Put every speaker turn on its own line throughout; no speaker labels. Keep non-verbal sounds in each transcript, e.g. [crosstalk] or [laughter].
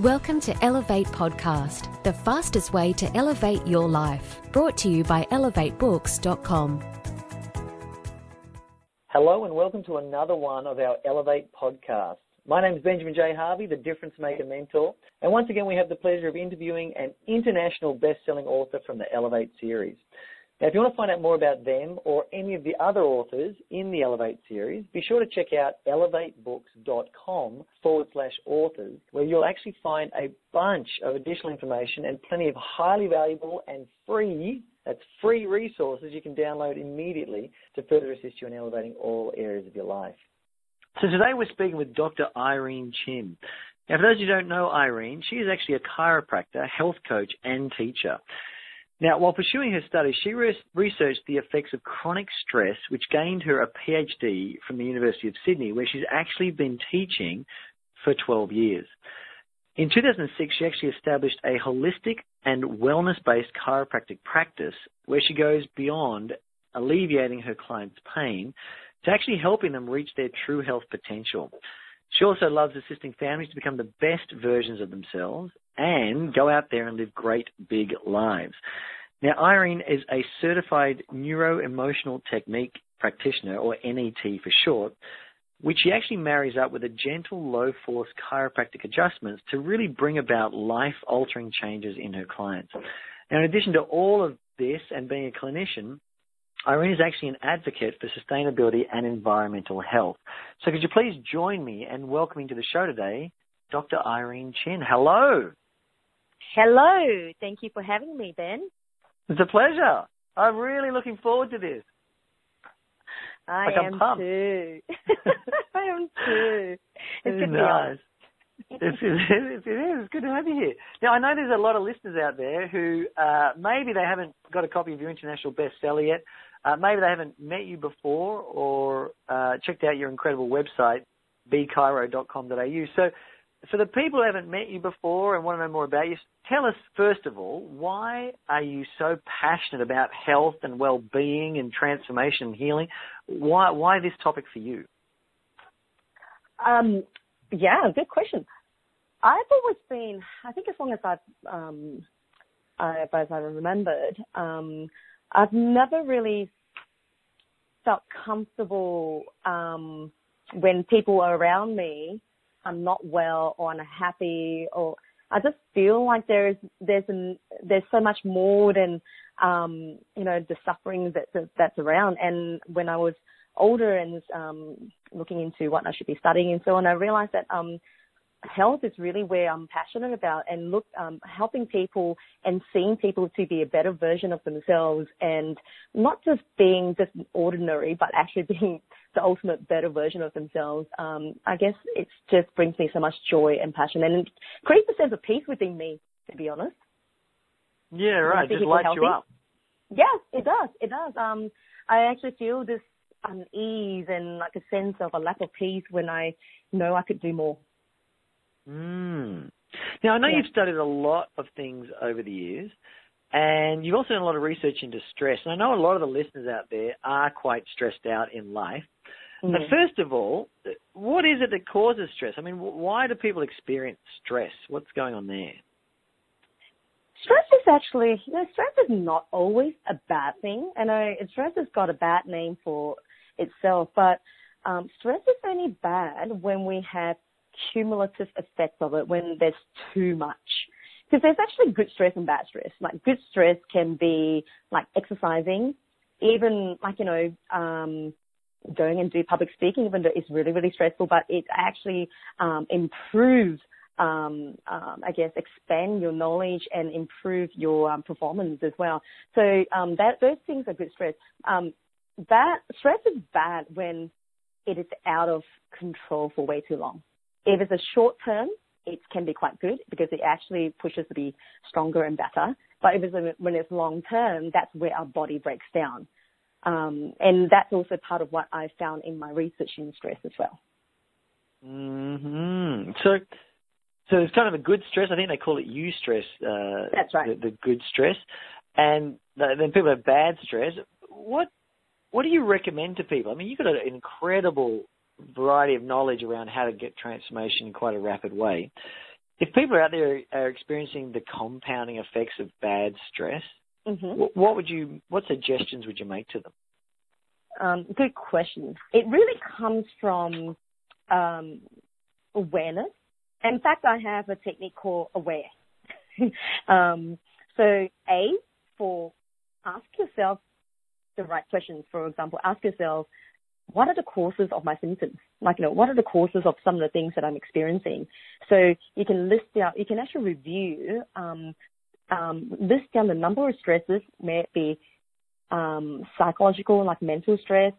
Welcome to Elevate Podcast, the fastest way to elevate your life. Brought to you by elevatebooks.com.
Hello, and welcome to another one of our Elevate podcasts. My name is Benjamin J. Harvey, the Difference Maker Mentor, and once again we have the pleasure of interviewing an international best-selling author from the Elevate series. Now, if you want to find out more about them or any of the other authors in the Elevate series, be sure to check out elevatebooks.com forward slash authors, where you'll actually find a bunch of additional information and plenty of highly valuable and free, that's free resources you can download immediately to further assist you in elevating all areas of your life. So today we're speaking with Dr. Irene Chin. Now, for those who don't know Irene, she is actually a chiropractor, health coach, and teacher. Now, while pursuing her studies, she re- researched the effects of chronic stress, which gained her a PhD from the University of Sydney, where she's actually been teaching for 12 years. In 2006, she actually established a holistic and wellness-based chiropractic practice where she goes beyond alleviating her clients' pain to actually helping them reach their true health potential. She also loves assisting families to become the best versions of themselves and go out there and live great big lives. Now, Irene is a certified neuro emotional technique practitioner, or NET for short, which she actually marries up with a gentle, low force chiropractic adjustments to really bring about life altering changes in her clients. Now, in addition to all of this and being a clinician, Irene is actually an advocate for sustainability and environmental health. So could you please join me in welcoming to the show today, Dr. Irene Chin. Hello.
Hello. Thank you for having me, Ben.
It's a pleasure. I'm really looking forward to this.
I
like
am too. [laughs] I am too. It's good
nice. it's, it's, it is. It's good to have you here. Now, I know there's a lot of listeners out there who uh, maybe they haven't got a copy of your international bestseller yet. Uh, maybe they haven't met you before or uh, checked out your incredible website, bechiro.com.au. So for the people who haven't met you before and want to know more about you, tell us first of all, why are you so passionate about health and well-being and transformation and healing? Why why this topic for you?
Um, yeah, good question. I've always been, I think as long as I've, um, I, as I remembered, um, I've never really felt comfortable um, when people are around me I'm not well or unhappy or I just feel like there's there's an, there's so much more than um, you know the suffering that that's around. And when I was older and um, looking into what I should be studying and so on, I realized that um, health is really where I'm passionate about and look, um, helping people and seeing people to be a better version of themselves and not just being just ordinary, but actually [laughs] being the ultimate better version of themselves. Um, I guess it just brings me so much joy and passion and creates a sense of peace within me, to be honest.
Yeah, right. Just lights you up.
Yes, it does. It does. Um, I actually feel this unease and like a sense of a lack of peace when I know I could do more.
Mm. Now, I know yeah. you've studied a lot of things over the years, and you've also done a lot of research into stress. And I know a lot of the listeners out there are quite stressed out in life. Mm-hmm. But first of all, what is it that causes stress? I mean, why do people experience stress? What's going on there?
Stress is actually, you know, stress is not always a bad thing. And I, stress has got a bad name for itself, but um, stress is only bad when we have cumulative effects of it when there's too much. Because there's actually good stress and bad stress. Like good stress can be like exercising, even like, you know, um, going and do public speaking, even though it's really, really stressful, but it actually um, improves, um, um, I guess, expand your knowledge and improve your um, performance as well. So um, that those things are good stress. Um, that stress is bad when it is out of control for way too long. If it's a short term, it can be quite good because it actually pushes to be stronger and better. But if it's a, when it's long term, that's where our body breaks down. Um, and that's also part of what I found in my research in stress as well.
Hmm. So, so it's kind of a good stress. I think they call it eustress.
Uh, that's right.
The, the good stress, and the, then people have bad stress. What What do you recommend to people? I mean, you've got an incredible variety of knowledge around how to get transformation in quite a rapid way. if people out there are experiencing the compounding effects of bad stress,
Mm-hmm.
what, would you, what suggestions would you make to them?
Um, good question. It really comes from um, awareness. In fact, I have a technique called aware. [laughs] um, so, A, for ask yourself the right questions. For example, ask yourself, what are the causes of my symptoms? Like, you know, what are the causes of some of the things that I'm experiencing? So you can list out, you can actually review, um, um, list down the number of stresses, may it be um, psychological, like mental stress,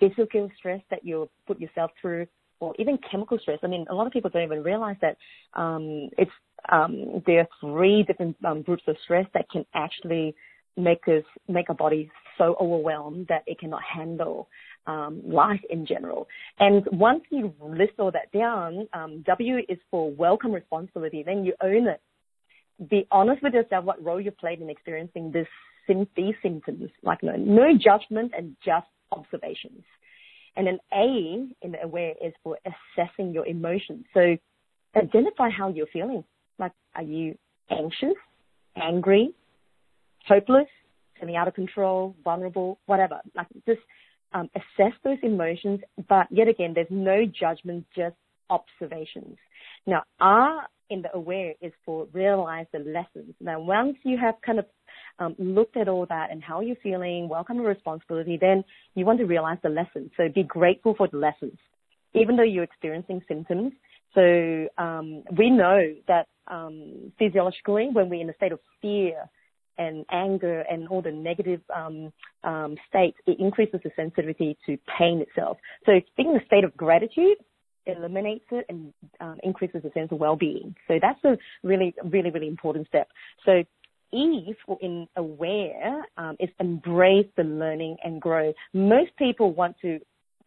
physical stress that you put yourself through, or even chemical stress. I mean, a lot of people don't even realize that um, it's um, there are three different um, groups of stress that can actually make us make our body so overwhelmed that it cannot handle um, life in general. And once you list all that down, um, W is for welcome responsibility. Then you own it. Be honest with yourself what role you played in experiencing this these symptoms. Like no, no judgment and just observations. And then A in the aware is for assessing your emotions. So identify how you're feeling. Like, are you anxious, angry, hopeless, feeling out of control, vulnerable, whatever? Like, just um, assess those emotions. But yet again, there's no judgment, just observations. Now, R in the aware is for realize the lessons. Now, once you have kind of um, looked at all that and how you're feeling, welcome to responsibility, then you want to realize the lessons. So be grateful for the lessons, even though you're experiencing symptoms. So um, we know that um, physiologically, when we're in a state of fear and anger and all the negative um, um, states, it increases the sensitivity to pain itself. So being in a state of gratitude eliminates it and um, increases the sense of well-being. So that's a really, really, really important step. So E for in aware um, is embrace the learning and grow. Most people want to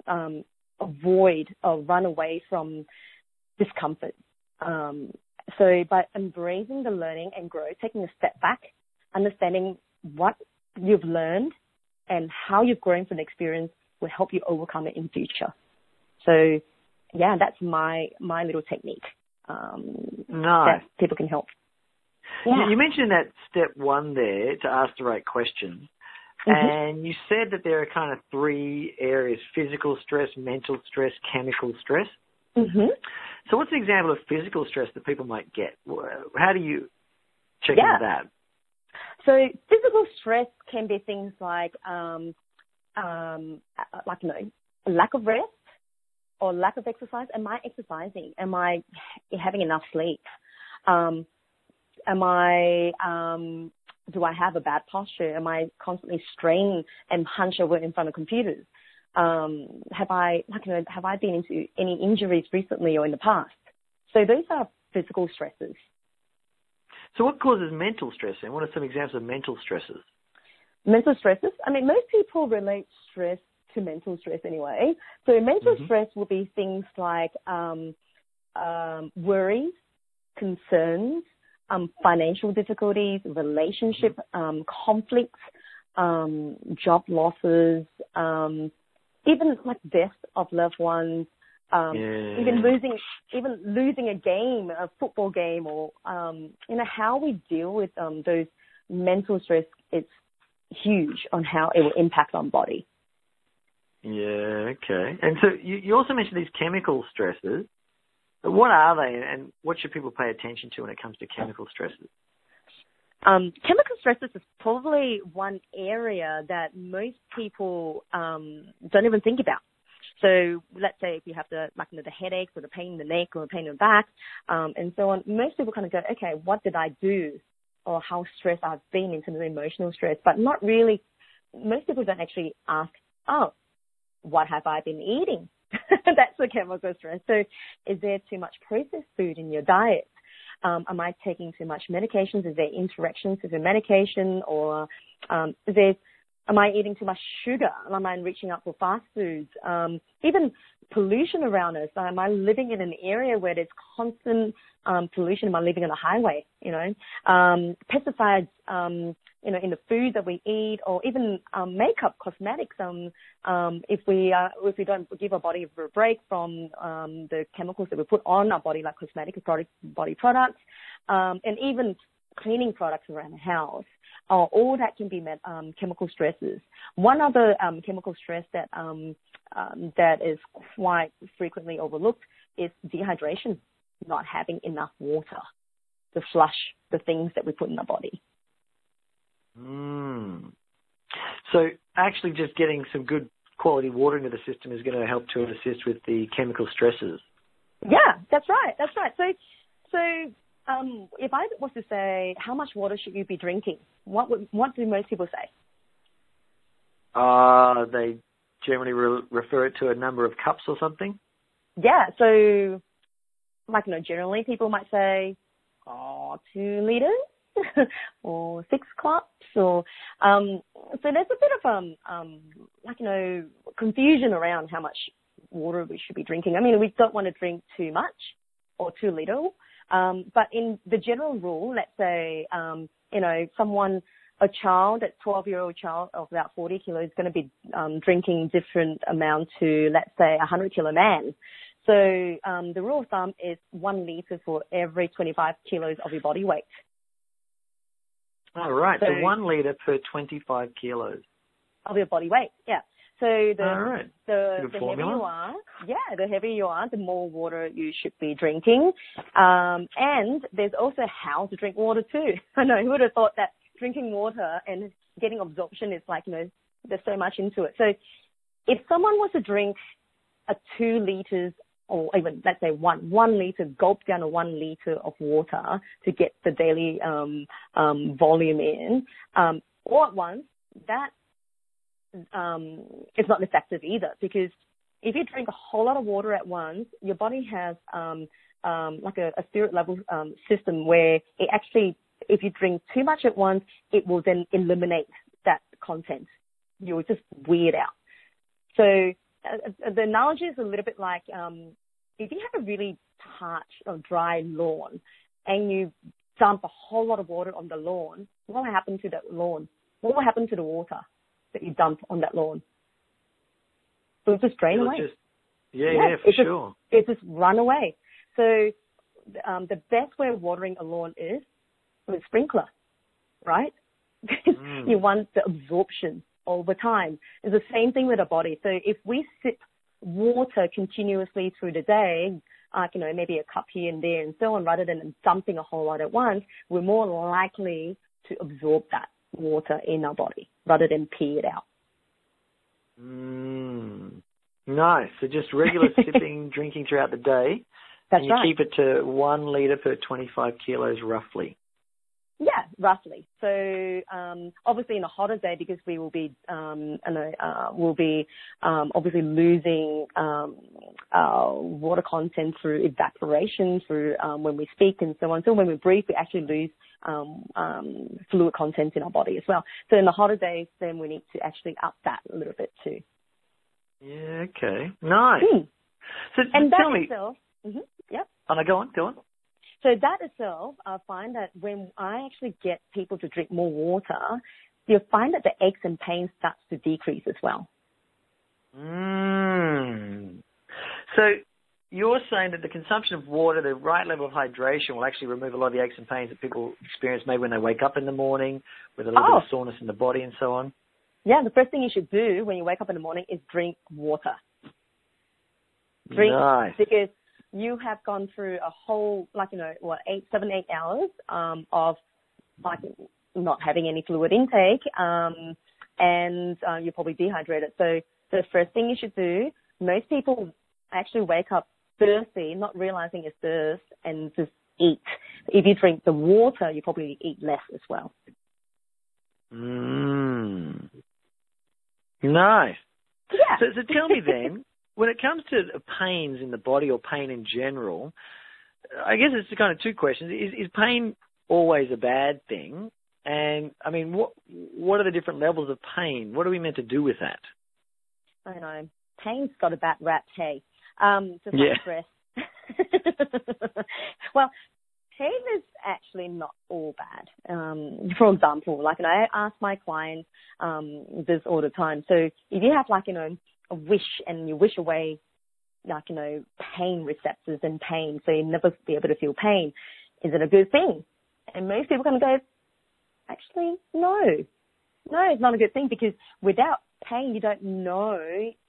um, avoid or run away from discomfort. Um, so by embracing the learning and grow, taking a step back, understanding what you've learned and how you've grown from the experience will help you overcome it in future. So yeah, that's my my little technique um,
nice.
that people can help.
Yeah. You mentioned that step one there to ask the right questions. Mm-hmm. And you said that there are kind of three areas physical stress, mental stress, chemical stress.
Mm-hmm.
So, what's an example of physical stress that people might get? How do you check
yeah.
into that?
So, physical stress can be things like, um, um, like you know, lack of rest or lack of exercise. Am I exercising? Am I having enough sleep? Um, am I um, do I have a bad posture? Am I constantly strained and hunched over in front of computers? Um, have I like you know, have I been into any injuries recently or in the past? So those are physical stresses.
So what causes mental stress and what are some examples of mental stresses?
Mental stresses? I mean most people relate stress to mental stress anyway. So mental mm-hmm. stress will be things like um, um, worries, concerns, um, financial difficulties, relationship um, conflicts, um, job losses, um, even like death of loved ones, um,
yeah.
even losing, even losing a game, a football game, or um, you know how we deal with um, those mental stress. It's huge on how it will impact on body.
Yeah. Okay. And so you, you also mentioned these chemical stresses. What are they, and what should people pay attention to when it comes to chemical stresses?
Um, chemical stresses is probably one area that most people um, don't even think about. So let's say if you have the like you know, the headaches or the pain in the neck or the pain in the back, um, and so on, most people kind of go, okay, what did I do, or how stressed I've been in terms of emotional stress, but not really. Most people don't actually ask, oh, what have I been eating? [laughs] That's the chemical stress. So is there too much processed food in your diet? Um, am I taking too much medications? Is there interactions with the medication or um, is there Am I eating too much sugar? Am I reaching out for fast foods? Um, even pollution around us. Am I living in an area where there's constant um, pollution? Am I living on a highway? You know, um, pesticides. Um, you know, in the food that we eat, or even um, makeup, cosmetics. Um, um, if we uh, if we don't give our body a break from um, the chemicals that we put on our body, like cosmetic product, body products, um, and even cleaning products around the house. Uh, all that can be met, um, chemical stresses. One other um, chemical stress that um, um, that is quite frequently overlooked is dehydration, not having enough water to flush the things that we put in our body.
Mm. So actually, just getting some good quality water into the system is going to help to assist with the chemical stresses.
Yeah, that's right. That's right. So, so um, if I was to say, how much water should you be drinking? What would, what do most people say?
Uh, they generally re- refer it to a number of cups or something.
Yeah. So, like you know, generally people might say, oh, two liters. [laughs] or six cups or um so there's a bit of um um like you know confusion around how much water we should be drinking. I mean we don't want to drink too much or too little. Um but in the general rule, let's say um, you know, someone a child, a 12 year old child of about 40 kilos is going to be um, drinking different amount to, let's say, a 100 kilo man. So um, the rule of thumb is one liter for every 25 kilos of your body weight.
All right. So, so one litre per 25 kilos.
Of your body weight, yeah. So the
right.
the, the heavier you are, yeah, the heavier you are, the more water you should be drinking. Um, and there's also how to drink water too. [laughs] I know who would have thought that drinking water and getting absorption is like you know there's so much into it. So if someone was to drink a two liters or even let's say one one liter, gulp down a one liter of water to get the daily um, um, volume in, um, all at once, that um, is not effective either because if you drink a whole lot of water at once, your body has um, um, like a, a spirit level um, system where it actually, if you drink too much at once, it will then eliminate that content. You'll just weird out. So uh, the analogy is a little bit like um, if you have a really parched or dry lawn and you dump a whole lot of water on the lawn, what will happen to that lawn? What will happen to the water that you dump on that lawn? It just drain
It'll
away.
Just, yeah, yeah, yeah, for
it
sure.
Just, it just run away. So um, the best way of watering a lawn is with sprinkler, right?
Mm. [laughs]
you want the absorption all the time. It's the same thing with our body. So if we sip water continuously through the day, uh, you know, maybe a cup here and there and so on, rather than dumping a whole lot at once, we're more likely to absorb that water in our body rather than pee it out.
Mm, nice. So just regular [laughs] sipping, drinking throughout the day.
That's
and you
right.
keep it to one litre per 25 kilos roughly.
Roughly. So um, obviously, in a hotter day, because we will be, um, uh, will be um, obviously losing um, uh, water content through evaporation, through um, when we speak and so on. So when we breathe, we actually lose um, fluid content in our body as well. So in the hotter days, then we need to actually up that a little bit too.
Yeah. Okay. Nice.
Hmm.
So,
And
tell
that
me.
itself, hmm yep.
Oh, no, go on. Go on.
So that itself, I find that when I actually get people to drink more water, you'll find that the aches and pains starts to decrease as well.
Mm. So you're saying that the consumption of water, the right level of hydration, will actually remove a lot of the aches and pains that people experience maybe when they wake up in the morning with a little
Oh.
bit of soreness in the body and so on.
Yeah, the first thing you should do when you wake up in the morning is drink water. Drink
Nice.
because you have gone through a whole, like, you know, what, eight, seven, eight hours, um, of, like, not having any fluid intake, um, and, uh, you're probably dehydrated. So the first thing you should do, most people actually wake up thirsty, not realizing it's thirst, and just eat. If you drink the water, you probably eat less as well.
Mm. Nice.
Yeah.
So, so tell me then, [laughs] when it comes to pains in the body or pain in general, I guess it's kind of two questions. Is, is pain always a bad thing? And I mean, what what are the different levels of pain? What are we meant to do with that?
I know pain's got a bad rap. Hey, um, just
Yeah.
like stress. [laughs] well, pain is actually not all bad. Um, for example, like know, I ask my clients um, this all the time. So if you have like you know wish and you wish away like you know pain receptors and pain, so you never be able to feel pain, is it a good thing? And most people kind of go, actually, no, no, it's not a good thing because without pain, you don't know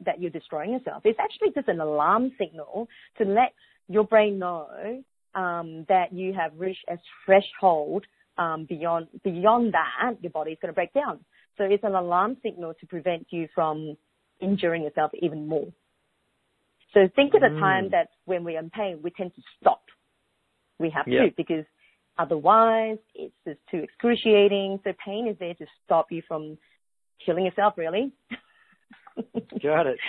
that you're destroying yourself. It's actually just an alarm signal to let your brain know um, that you have reached a threshold. Um, beyond beyond that, your body's going to break down. So it's an alarm signal to prevent you from injuring yourself even more. So think of the
Mm.
time that when we're in pain, we tend to stop. We have
Yeah.
to because otherwise it's just too excruciating. So pain is there to stop you from killing yourself, really. [laughs]
Got it.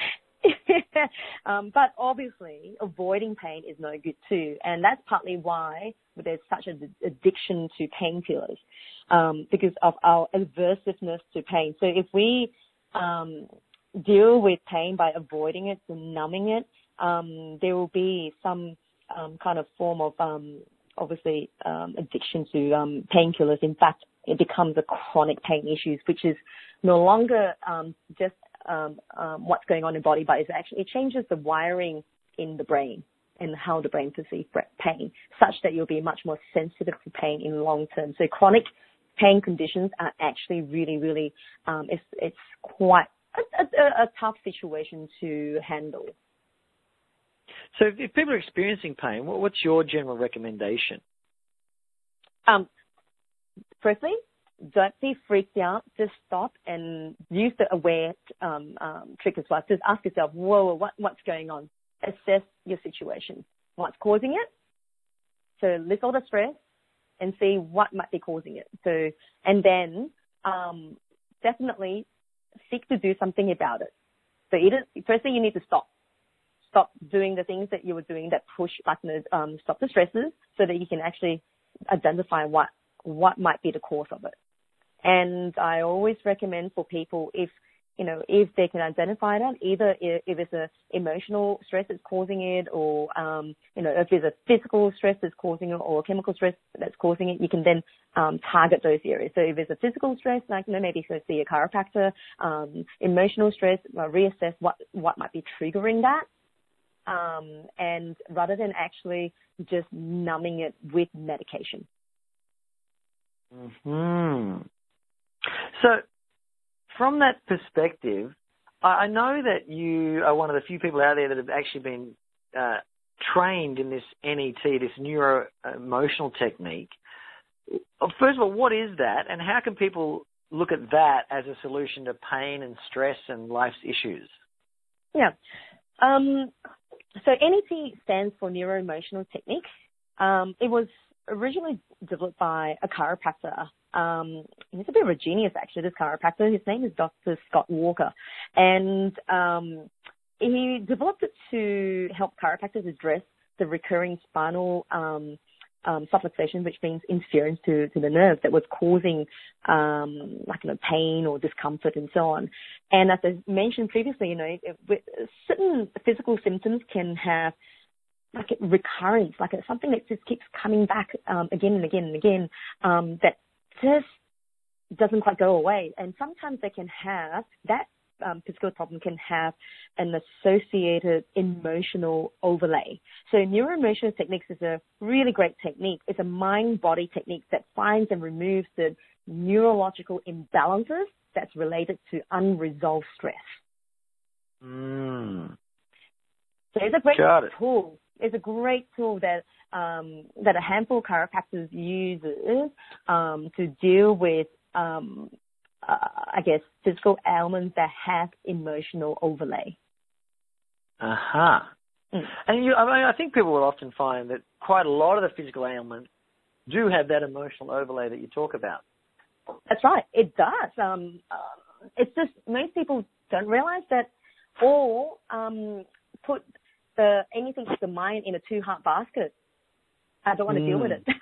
[laughs]
um, but obviously, avoiding pain is no good too, and that's partly why there's such an addiction to painkillers um, because of our aversiveness to pain. So if we um, deal with pain by avoiding it and numbing it, um, there will be some um, kind of form of um, obviously um, addiction to um, painkillers. In fact, it becomes a chronic pain issue, which is no longer um, just um, um, what's going on in the body, but it's actually it changes the wiring in the brain and how the brain perceives pain, such that you'll be much more sensitive to pain in long term. So chronic pain conditions are actually really, really um, it's it's quite a, a, a tough situation to handle.
So if, people are experiencing pain, what, what's your general recommendation?
Um, firstly, don't be freaked out. Just stop and use the aware um, um, trick as well. Just ask yourself, whoa, what, what's going on? Assess your situation. What's causing it? So list all the stress and see what might be causing it. So, and then um, definitely seek to do something about it. So either, firstly, you need to stop. Stop doing the things that you were doing that push, like, um, stop the stresses so that you can actually identify what, what might be the cause of it. And I always recommend for people if, you know, if they can identify that, either if, it's a emotional stress that's causing it or, um, you know, if there's a physical stress that's causing it or a chemical stress that's causing it, you can then, um, target those areas. So if there's a physical stress, like, you know, maybe go see a chiropractor, um, emotional stress, reassess what, what might be triggering that. Um, and rather than actually just numbing it with medication.
Hmm. So, from that perspective, I know that you are one of the few people out there that have actually been uh, trained in this NET, this neuro emotional technique. First of all, what is that, and how can people look at that as a solution to pain and stress and life's issues?
Yeah. Um, so NET stands for Neuro Emotional Technique. Um, it was originally developed by a chiropractor. Um, he's a bit of a genius, actually, this chiropractor. His name is Dr. Scott Walker. And um, he developed it to help chiropractors address the recurring spinal um, um, subluxation, which means interference to, to the nerve that was causing um, like you know, pain or discomfort and so on. And as I mentioned previously, you know, it, certain physical symptoms can have like recurrence, like something that just keeps coming back um, again and again and again um, that just doesn't quite go away. And sometimes they can have that um, physical problem can have an associated emotional overlay. So neuroemotional techniques is a really great technique. It's a mind-body technique that finds and removes the neurological imbalances that's related to unresolved stress.
Mm.
So it's a great tool. It's a great tool that um, that a handful of chiropractors uses um, to deal with, um, uh, I guess, physical ailments that have emotional overlay.
Aha.
Mm.
And you, I mean, I think people will often find that quite a lot of the physical ailments do have that emotional overlay that you talk about.
That's right. It does. Um, uh, it's just most people don't realize that, or um, put the anything with the mind in a two heart basket. I don't want to deal with
Mm.
it.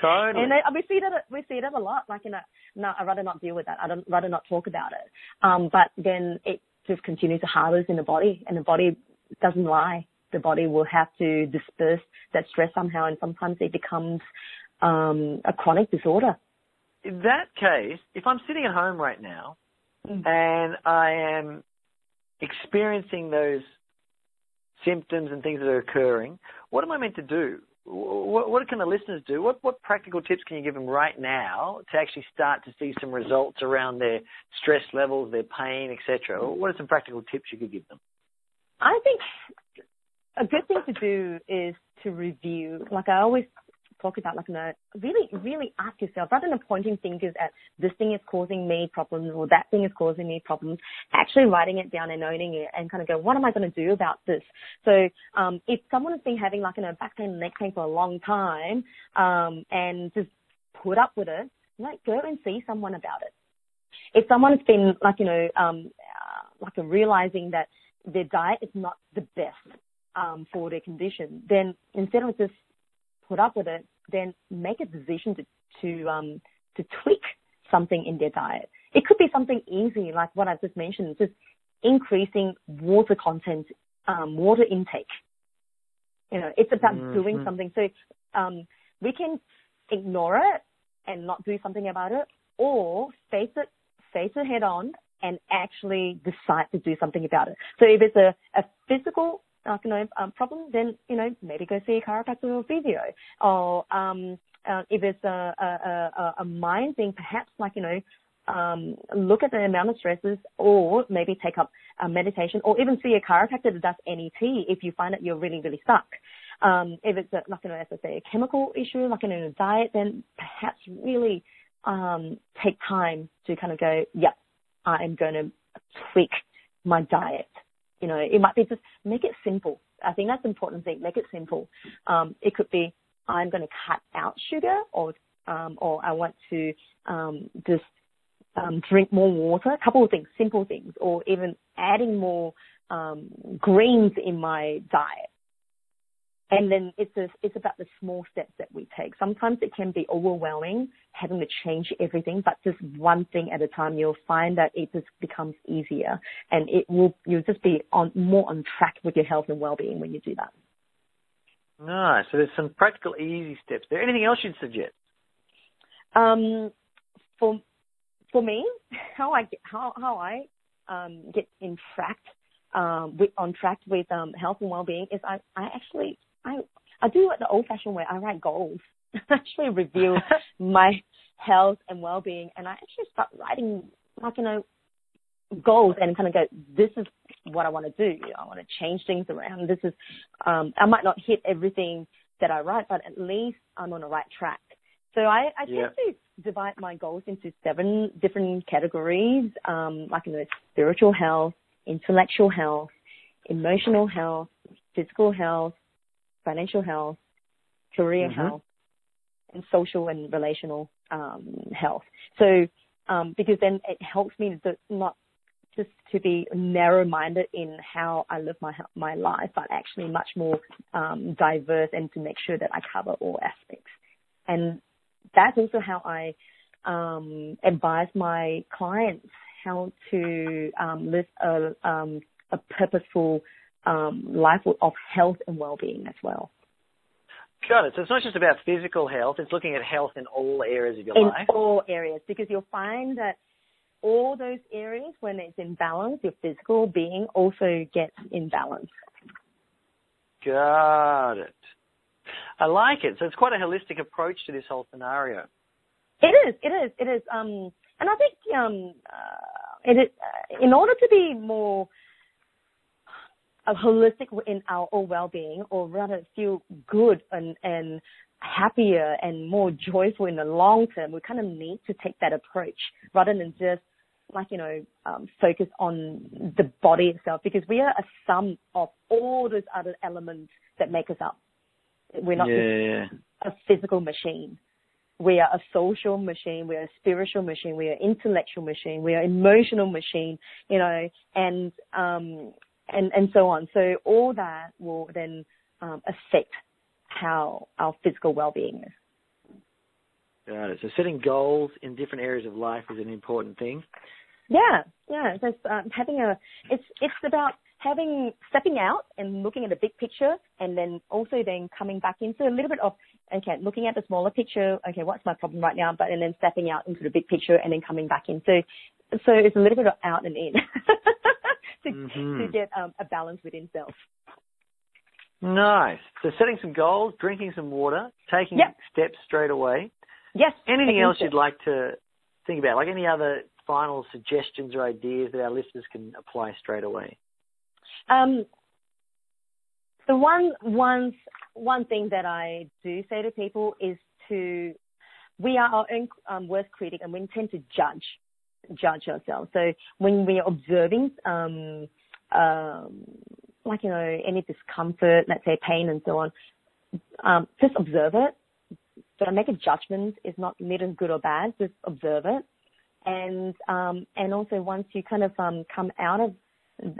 Totally.
And we see that we see that a lot. Like, you know, no, I'd rather not deal with that. I'd rather not talk about it. Um, but then it just continues to harvest in the body, and the body doesn't lie. The body will have to disperse that stress somehow, and sometimes it becomes um, a chronic disorder.
In that case, if I'm sitting at home right now mm. and I am experiencing those symptoms and things that are occurring, what am I meant to do? What, what, can the listeners do? What, what practical tips can you give them right now to actually start to see some results around their stress levels, their pain, etc.? What are some practical tips you could give them?
I think a good thing to do is to review. Like I always talk about, like, know, really, really ask yourself, rather than pointing fingers at this thing is causing me problems or that thing is causing me problems, actually writing it down and owning it and kind of go, what am I going to do about this? So, um, if someone has been having like, you know, back pain neck pain for a long time, um, and just put up with it, like, go and see someone about it. If someone's been like, you know, um, uh, like a realizing that their diet is not the best, um, for their condition, then instead of just put up with it, then make a decision to to um, to tweak something in their diet. It could be something easy, like what I just mentioned, just increasing water content, um, water intake. You know, it's about mm-hmm. doing something. So um, we can ignore it and not do something about it, or face it, face it head on, and actually decide to do something about it. So if it's a, a physical uh, you know, um, problem, then, you know, maybe go see a chiropractor or physio. Or um, uh, if it's a, a, a, a mind thing, perhaps like, you know, um, look at the amount of stresses or maybe take up a meditation or even see a chiropractor that does NET if you find that you're really, really stuck. Um, if it's a, like, you know, as I say, a chemical issue, like in a diet, then perhaps really um, take time to kind of go, yep, I am going to tweak my diet you know, it might be just make it simple. I think that's important thing. Make it simple. Um, it could be I'm going to cut out sugar, or um, or I want to um, just um, drink more water. A couple of things, simple things, or even adding more um, greens in my diet. And then it's a, it's about the small steps that we take. Sometimes it can be overwhelming having to change everything, but just one thing at a time, you'll find that it just becomes easier and it will, you'll just be on more on track with your health and well-being when you do that.
Nice. So there's some practical, easy steps there. Anything else you'd suggest?
Um, for for me, [laughs] how I get, how how I um, get in track um, with, on track with um, health and well-being is I I actually I I do it the old-fashioned way. I write goals. [laughs] I actually review [laughs] my health and well-being, and I actually start writing like you know goals and kind of go, this is what I want to do. I want to change things around. This is, um, I might not hit everything that I write, but at least I'm on the right track. So I, I tend to divide my goals into seven different categories, um, like in the spiritual health, intellectual health, emotional health, physical health, financial health, career mm-hmm. health, and social and relational um, health. So um, because then it helps me to not just to be narrow-minded in how I live my my life, but actually much more um, diverse and to make sure that I cover all aspects. And that's also how I um, advise my clients how to um, live a, um, a purposeful um, life of health and well-being as well.
Got it. So it's not just about physical health; it's looking at health in all areas of your
in
life.
In all areas, because you'll find that all those areas, when it's in balance, your physical being also gets in balance.
Got it. I like it. So it's quite a holistic approach to this whole scenario.
It is. It is. It is. Um, and I think um, uh, it is, uh, in order to be more uh, holistic in our own well-being, or rather feel good and and happier and more joyful in the long term, we kind of need to take that approach rather than just like you know um, focus on the body itself because we are a sum of all those other elements that make us up. We're not
yeah,
just a physical machine. We are a social machine. We are a spiritual machine. We are an intellectual machine. We are an emotional machine. You know, and um, and and so on. So all that will then um, affect how our physical well-being is.
Got it. So setting goals in different areas of life is an important thing.
Yeah, yeah. So um, having a, it's it's about having stepping out and looking at the big picture, and then also then coming back into a little bit of okay, looking at the smaller picture. Okay, what's my problem right now? But and then stepping out into the big picture, and then coming back in. So so it's a little bit of out and in [laughs] to mm-hmm. [laughs] to get um, a balance within self.
Nice. So setting some goals, drinking some water, taking
yep.
steps straight away.
Yes.
Anything else you'd like to think about? Like any other final suggestions or ideas that our listeners can apply straight away?
Um, the one one one thing that I do say to people is to we are our own um, worst critic and we tend to judge judge ourselves. So when we are observing um, um, like you know any discomfort, let's say pain and so on, um, just observe it don't make a judgment. It's not good or bad. Just observe it. And, um, and also once you kind of, um, come out of,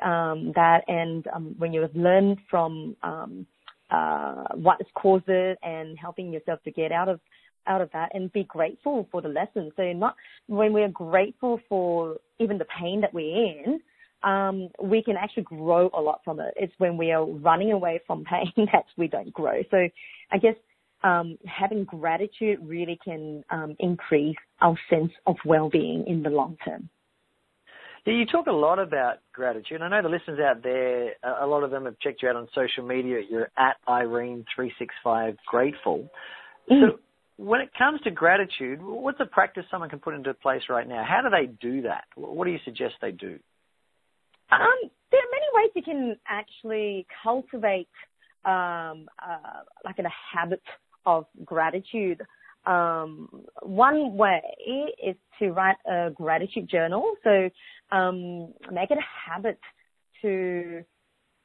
um, that and, um, when you have learned from, um, uh, what has caused it and helping yourself to get out of, out of that and be grateful for the lesson. So not when we're grateful for even the pain that we're in, um, we can actually grow a lot from it. It's when we are running away from pain [laughs] that we don't grow. So I guess um, having gratitude really can um, increase our sense of well-being in the long term.
Yeah, you talk a lot about gratitude. I know the listeners out there, a lot of them have checked you out on social media. You're at Irene365 Grateful. Mm. When it comes to gratitude, what's a practice someone can put into place right now? How do they do that? What do you suggest they do?
Um, there are many ways you can actually cultivate um, uh, like a habit of gratitude. Um, one way is to write a gratitude journal. So um, make it a habit to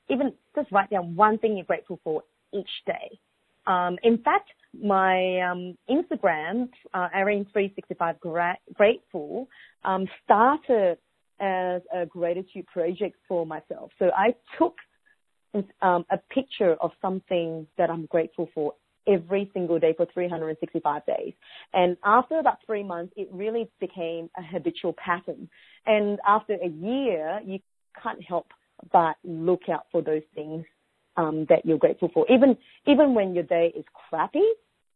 even just write down one thing you're grateful for each day. Um, in fact, my um, Instagram, uh, Irene365 gra- Grateful, um, started as a gratitude project for myself. So I took um, a picture of something that I'm grateful for every single day for 365 days. And after about three months, it really became a habitual pattern. And after a year, you can't help but look out for those things um, that you're grateful for. Even even when your day is crappy,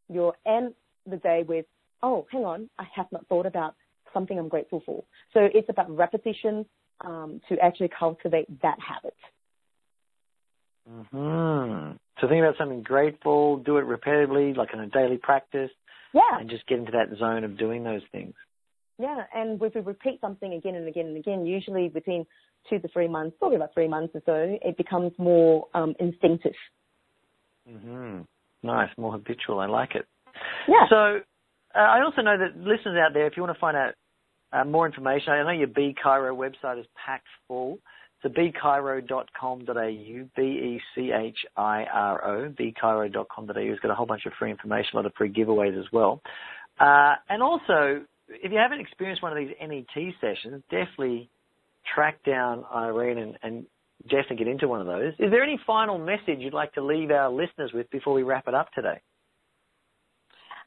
you'll end the day with, oh, hang on, I have not thought about something I'm grateful for. So it's about repetition um, to actually cultivate that habit.
Hmm. So think about something grateful, do it repetitively, like in a daily practice.
Yeah.
And just get into that zone of doing those things.
Yeah, and if we repeat something again and again and again, usually within two to three months, probably about three months or so, it becomes more um, instinctive.
hmm Nice, more habitual. I like it.
Yeah.
So uh, I also know that listeners out there, if you want to find out uh, more information, I know your B Chiro website is packed full. So bechiro.com.au, B-E-C-H-I-R-O, bechiro.com.au has got a whole bunch of free information, a lot of free giveaways as well. Uh, and also, if you haven't experienced one of these NET sessions, definitely track down Irene and, and definitely get into one of those. Is there any final message you'd like to leave our listeners with before we wrap it up today?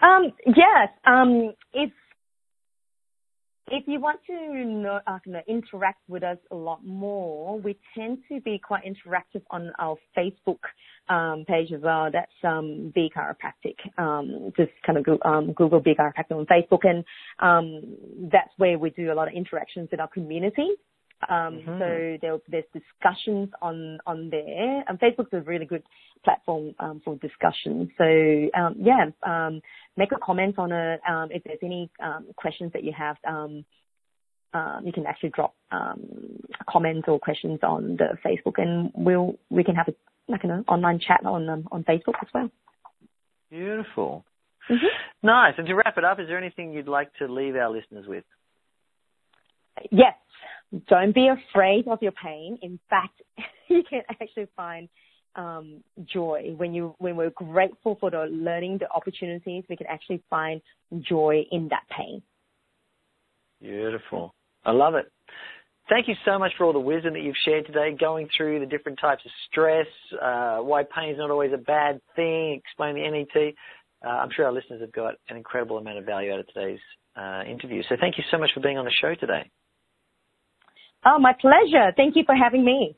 Um, yes. Um, if you want to know, uh, interact with us a lot more, we tend to be quite interactive on our Facebook um, page as well. That's um, B Chiropractic. Um, just kind of go, um, Google B Chiropractic on Facebook, and um, that's where we do a lot of interactions in our community. Um, mm-hmm. So there, there's discussions on on there, and Facebook's a really good platform um, for discussion. So um, yeah, um, make a comment on it. Um, if there's any um, questions that you have, um, you can actually drop comments or questions on the Facebook, and we'll we can have a like an online chat on on Facebook as well.
Beautiful.
Mm-hmm.
Nice. And to wrap it up, is there anything you'd like to leave our listeners with?
Yes. Don't be afraid of your pain. In fact, [laughs] you can actually find um, joy when you when we're grateful for the learning, the opportunities. We can actually find joy in that pain.
Beautiful. I love it. Thank you so much for all the wisdom that you've shared today, going through the different types of stress, uh, why pain is not always a bad thing, explain the NET. uh, I'm sure our listeners have got an incredible amount of value out of today's uh, interview. So thank you so much for being on the show today.
Oh, my pleasure. Thank you for having me.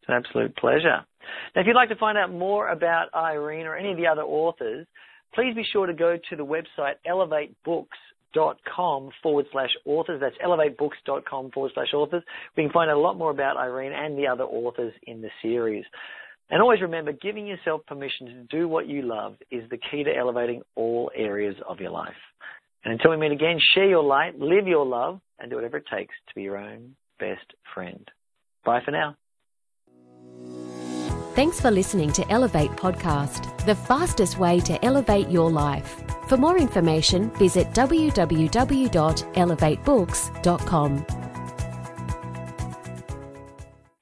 It's an absolute pleasure. Now, if you'd like to find out more about Irene or any of the other authors, please be sure to go to the website elevatebooks.com forward slash authors. That's elevatebooks.com forward slash authors. We can find out a lot more about Irene and the other authors in the series. And always remember, giving yourself permission to do what you love is the key to elevating all areas of your life. And until we meet again, share your light, live your love, and do whatever it takes to be your own best friend. Bye for now.
Thanks for listening to Elevate Podcast, the fastest way to elevate your life. For more information, visit www.elevatebooks.com.